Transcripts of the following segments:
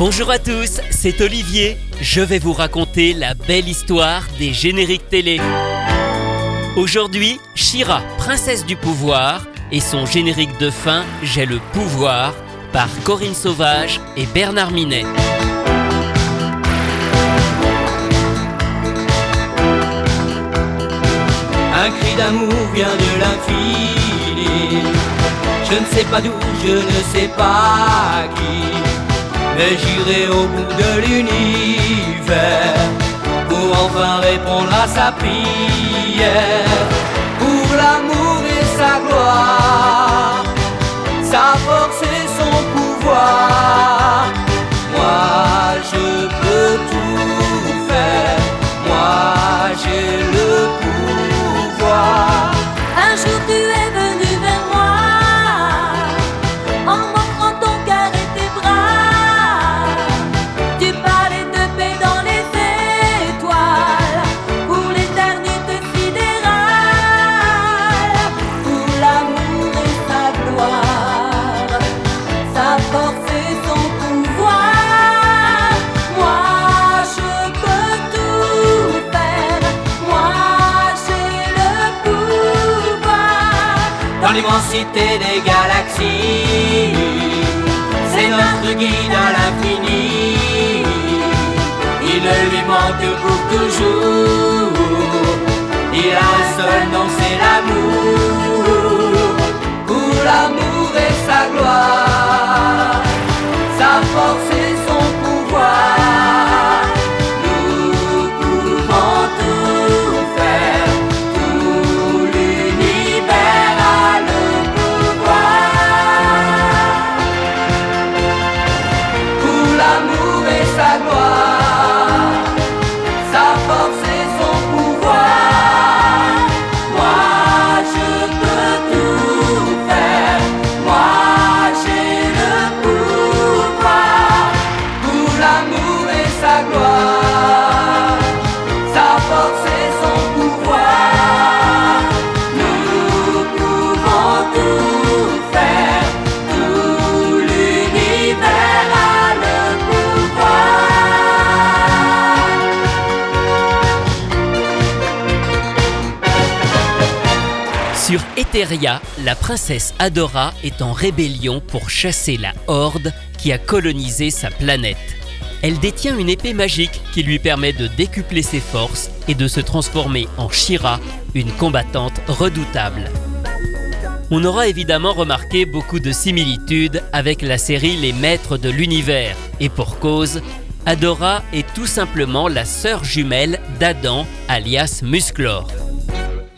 Bonjour à tous, c'est Olivier. Je vais vous raconter la belle histoire des génériques télé. Aujourd'hui, Shira, princesse du pouvoir, et son générique de fin J'ai le pouvoir par Corinne Sauvage et Bernard Minet. Un cri d'amour vient de l'infini. Je ne sais pas d'où, je ne sais pas qui. Mais j'irai au bout de l'univers pour enfin répondre à sa prière. Pour l'amour et sa gloire, sa force et son pouvoir. Moi je peux tout faire, moi j'ai le pouvoir. Un jour tu es ne lui manque pour toujours. Il a un seul nom, c'est l'amour. Pour l'amour et sa gloire, sa force Sur Etheria, la princesse Adora est en rébellion pour chasser la Horde qui a colonisé sa planète. Elle détient une épée magique qui lui permet de décupler ses forces et de se transformer en Shira, une combattante redoutable. On aura évidemment remarqué beaucoup de similitudes avec la série Les Maîtres de l'Univers, et pour cause, Adora est tout simplement la sœur jumelle d'Adam, alias Musclor.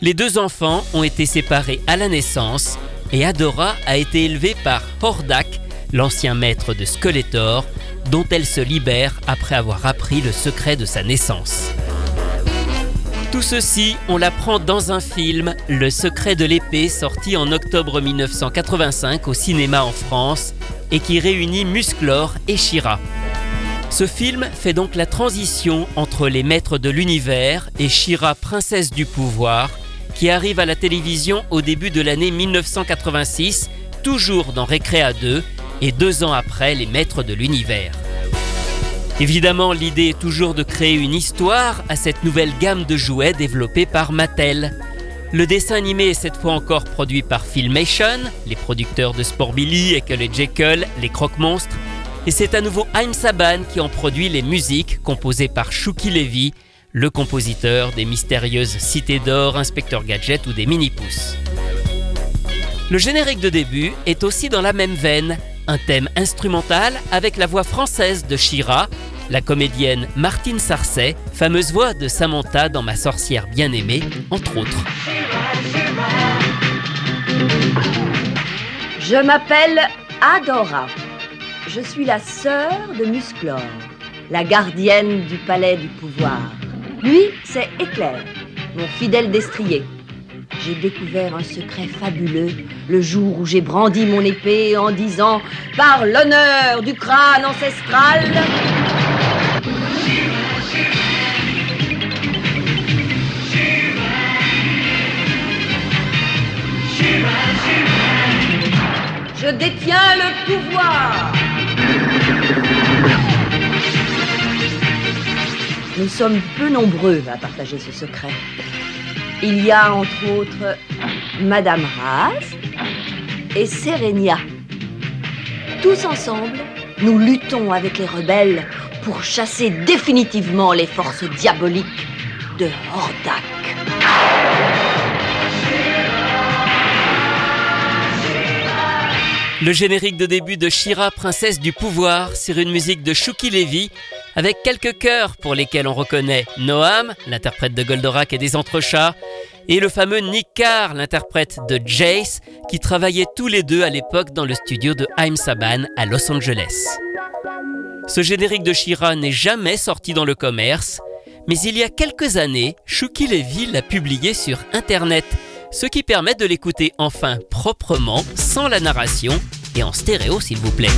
Les deux enfants ont été séparés à la naissance et Adora a été élevée par Hordak, l'ancien maître de Skeletor, dont elle se libère après avoir appris le secret de sa naissance. Tout ceci, on l'apprend dans un film, Le secret de l'épée, sorti en octobre 1985 au cinéma en France et qui réunit Musclor et Shira. Ce film fait donc la transition entre les maîtres de l'univers et Shira, princesse du pouvoir, qui arrive à la télévision au début de l'année 1986, toujours dans Récréa 2, et deux ans après les maîtres de l'univers. Évidemment, l'idée est toujours de créer une histoire à cette nouvelle gamme de jouets développée par Mattel. Le dessin animé est cette fois encore produit par Filmation, les producteurs de Sport Billy, Ekel et Jekyll, les Croque-Monstres, et c'est à nouveau Haim Saban qui en produit les musiques composées par Shuki Levy, le compositeur des mystérieuses Cités d'Or, Inspecteur Gadget ou des Mini-Pouces. Le générique de début est aussi dans la même veine, un thème instrumental avec la voix française de Shira, la comédienne Martine Sarcey, fameuse voix de Samantha dans Ma sorcière bien-aimée, entre autres. Je m'appelle Adora. Je suis la sœur de Musclor, la gardienne du palais du pouvoir. Lui, c'est Éclair, mon fidèle destrier. J'ai découvert un secret fabuleux le jour où j'ai brandi mon épée en disant Par l'honneur du crâne ancestral. Je détiens le pouvoir. Nous sommes peu nombreux à partager ce secret. Il y a entre autres Madame Raz et Serenia. Tous ensemble, nous luttons avec les rebelles pour chasser définitivement les forces diaboliques de Hordak. Le générique de début de Shira, princesse du pouvoir, sur une musique de Shuki Levy, avec quelques chœurs pour lesquels on reconnaît Noam, l'interprète de Goldorak et des Entrechats, et le fameux Nick Carr, l'interprète de Jace, qui travaillaient tous les deux à l'époque dans le studio de Haim Saban à Los Angeles. Ce générique de Shira n'est jamais sorti dans le commerce, mais il y a quelques années, Shuki Levy l'a publié sur Internet, ce qui permet de l'écouter enfin proprement, sans la narration, et en stéréo s'il vous plaît.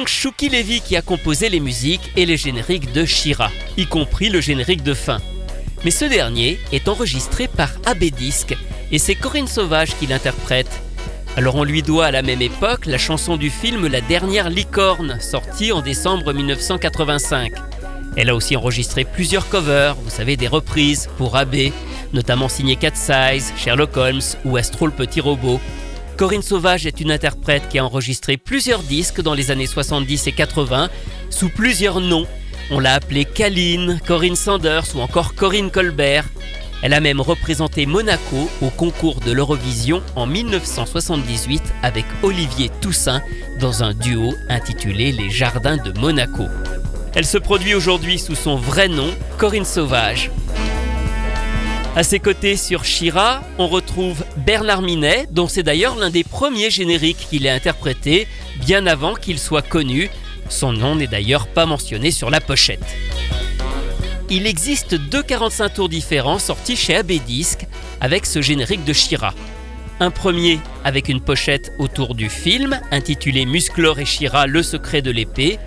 Donc Shuki Levy qui a composé les musiques et les génériques de Shira, y compris le générique de fin. Mais ce dernier est enregistré par AB Disc et c'est Corinne Sauvage qui l'interprète. Alors on lui doit à la même époque la chanson du film La dernière licorne, sortie en décembre 1985. Elle a aussi enregistré plusieurs covers, vous savez, des reprises pour AB, notamment signé Cat Size, Sherlock Holmes ou Astro le petit robot. Corinne Sauvage est une interprète qui a enregistré plusieurs disques dans les années 70 et 80 sous plusieurs noms. On l'a appelée Kaline, Corinne Sanders ou encore Corinne Colbert. Elle a même représenté Monaco au concours de l'Eurovision en 1978 avec Olivier Toussaint dans un duo intitulé Les Jardins de Monaco. Elle se produit aujourd'hui sous son vrai nom, Corinne Sauvage. À ses côtés sur Shira, on retrouve Bernard Minet, dont c'est d'ailleurs l'un des premiers génériques qu'il a interprété, bien avant qu'il soit connu. Son nom n'est d'ailleurs pas mentionné sur la pochette. Il existe deux 45 tours différents sortis chez AB Disc avec ce générique de Shira. Un premier avec une pochette autour du film intitulé Musclor et Shira, le secret de l'épée,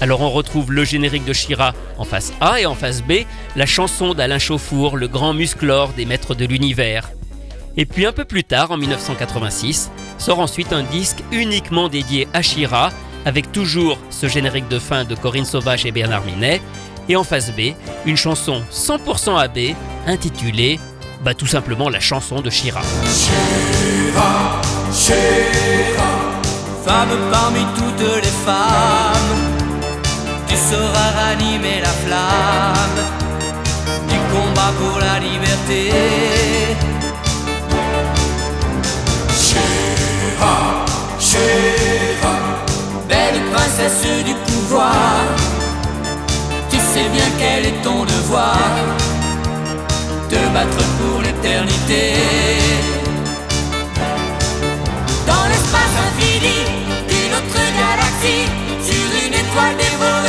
alors on retrouve le générique de Shira en face A et en face B, la chanson d'Alain Chauffour, le grand musclor des maîtres de l'univers. Et puis un peu plus tard, en 1986, sort ensuite un disque uniquement dédié à Shira, avec toujours ce générique de fin de Corinne Sauvage et Bernard Minet, et en face B, une chanson 100% AB intitulée bah, tout simplement la chanson de Shira. Shira, Shira, femme parmi toutes les femmes tu sauras ranimer la flamme du combat pour la liberté. Chéra, chéra, belle princesse du pouvoir, tu sais bien quel est ton devoir, te battre pour l'éternité. L'espace infini d'une autre galaxie, sur une étoile dévorée.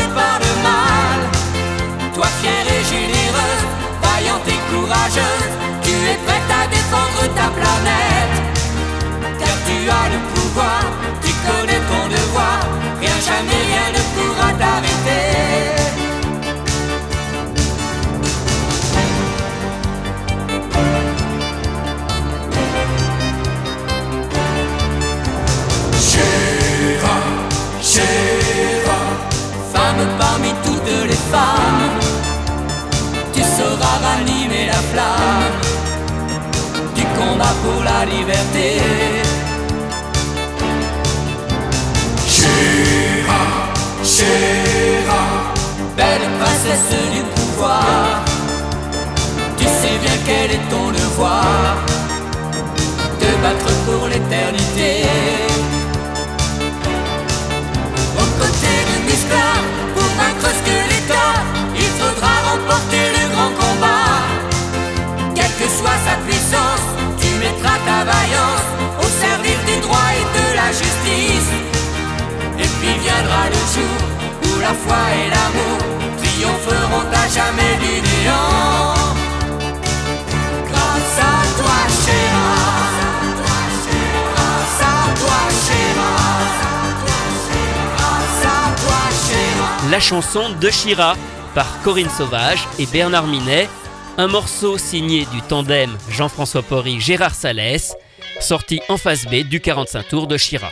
tu es prête à défendre ta planète. Car tu as le parmi toutes les femmes ranimer la flamme du combat pour la liberté. Chéra, chéra, belle princesse du pouvoir. Tu sais bien quel est ton devoir de battre pour l'éternité. Et l'amour triompheront à jamais du néant. La chanson de Shira par Corinne Sauvage et Bernard Minet, un morceau signé du tandem Jean-François Porry Gérard Salès, sorti en face B du 45 tours de Shira.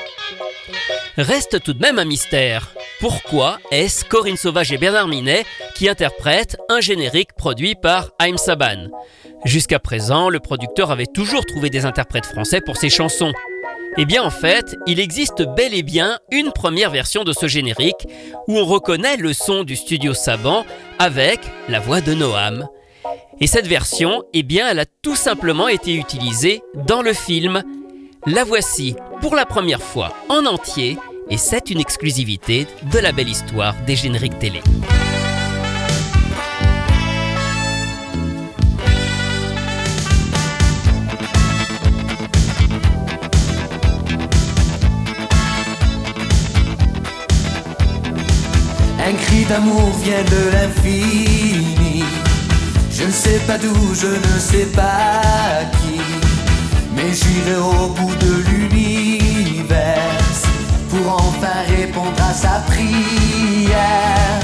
Reste tout de même un mystère. Pourquoi est-ce Corinne Sauvage et Bernard Minet qui interprètent un générique produit par Haïm Saban? Jusqu'à présent, le producteur avait toujours trouvé des interprètes français pour ses chansons. Eh bien en fait, il existe bel et bien une première version de ce générique où on reconnaît le son du studio Saban avec la voix de Noam. Et cette version, eh bien elle a tout simplement été utilisée dans le film. La voici pour la première fois en entier et c'est une exclusivité de la belle histoire des génériques télé. Un cri d'amour vient de l'infini. Je ne sais pas d'où, je ne sais pas qui. Mais j'irai au bout de l'univers pour enfin répondre à sa prière.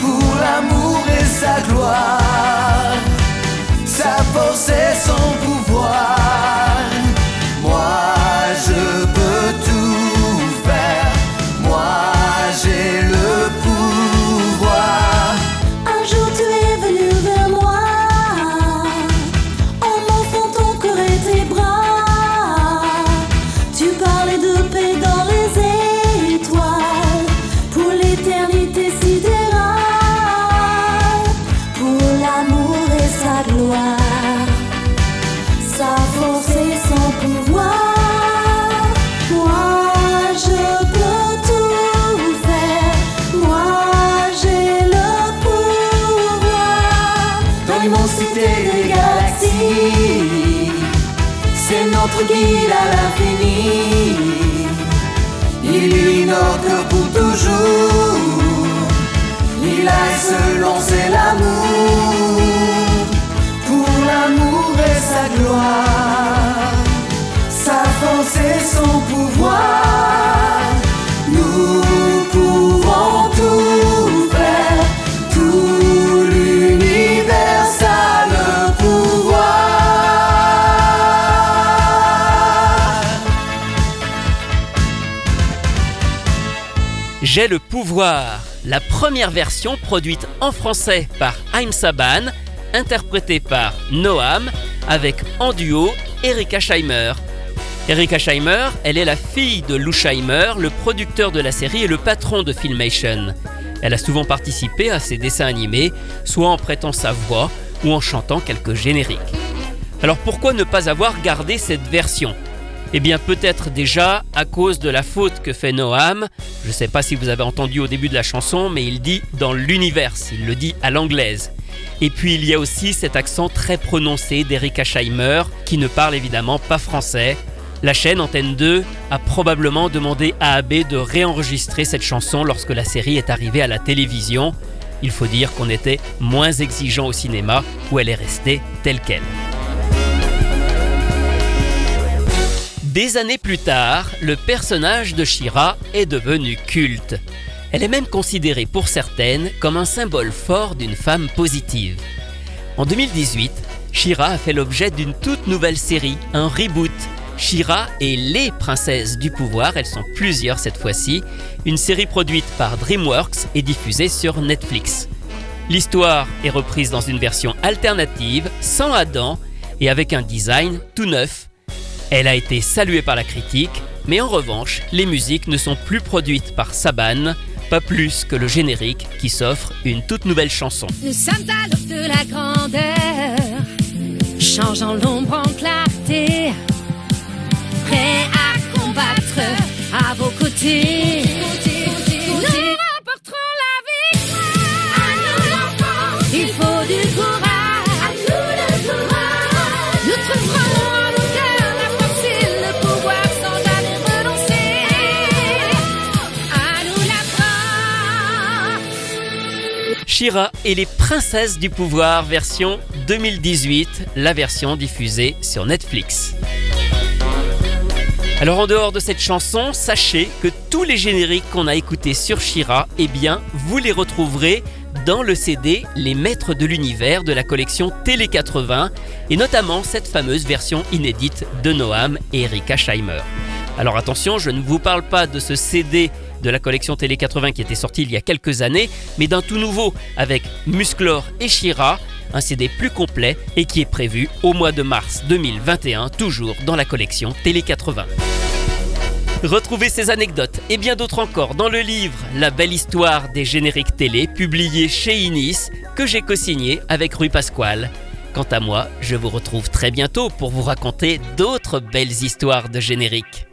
Pour l'amour et sa gloire, sa force et son pouvoir. Moi, je c'est notre guide à l'infini. Il notre pour toujours. Il a selon c'est l'amour, pour l'amour et sa gloire, sa force et son pouvoir. Nous J'ai le pouvoir, la première version produite en français par Haïm Saban, interprétée par Noam, avec en duo Erika Scheimer. Erika Scheimer, elle est la fille de Lou Scheimer, le producteur de la série et le patron de Filmation. Elle a souvent participé à ses dessins animés, soit en prêtant sa voix ou en chantant quelques génériques. Alors pourquoi ne pas avoir gardé cette version? Eh bien peut-être déjà à cause de la faute que fait Noam. Je ne sais pas si vous avez entendu au début de la chanson, mais il dit dans l'univers, il le dit à l'anglaise. Et puis il y a aussi cet accent très prononcé d'Erika Scheimer qui ne parle évidemment pas français. La chaîne Antenne 2 a probablement demandé à AB de réenregistrer cette chanson lorsque la série est arrivée à la télévision. Il faut dire qu'on était moins exigeant au cinéma où elle est restée telle qu'elle. Des années plus tard, le personnage de Shira est devenu culte. Elle est même considérée pour certaines comme un symbole fort d'une femme positive. En 2018, Shira a fait l'objet d'une toute nouvelle série, un reboot. Shira et les princesses du pouvoir, elles sont plusieurs cette fois-ci, une série produite par DreamWorks et diffusée sur Netflix. L'histoire est reprise dans une version alternative, sans Adam et avec un design tout neuf. Elle a été saluée par la critique, mais en revanche, les musiques ne sont plus produites par Saban, pas plus que le générique qui s'offre une toute nouvelle chanson. Nous sommes de la grandeur, changeant l'ombre en clarté, prêts à combattre à vos côtés. Shira et les princesses du pouvoir version 2018, la version diffusée sur Netflix. Alors en dehors de cette chanson, sachez que tous les génériques qu'on a écoutés sur Shira, eh bien, vous les retrouverez dans le CD Les Maîtres de l'Univers de la collection Télé 80 et notamment cette fameuse version inédite de Noam et Erika Scheimer. Alors attention, je ne vous parle pas de ce CD de la collection Télé 80 qui était sorti il y a quelques années, mais d'un tout nouveau avec Musclor et Shira, un CD plus complet et qui est prévu au mois de mars 2021, toujours dans la collection Télé 80. Retrouvez ces anecdotes et bien d'autres encore dans le livre La belle histoire des génériques télé, publié chez Inis, que j'ai co-signé avec Rui Pasquale. Quant à moi, je vous retrouve très bientôt pour vous raconter d'autres belles histoires de génériques.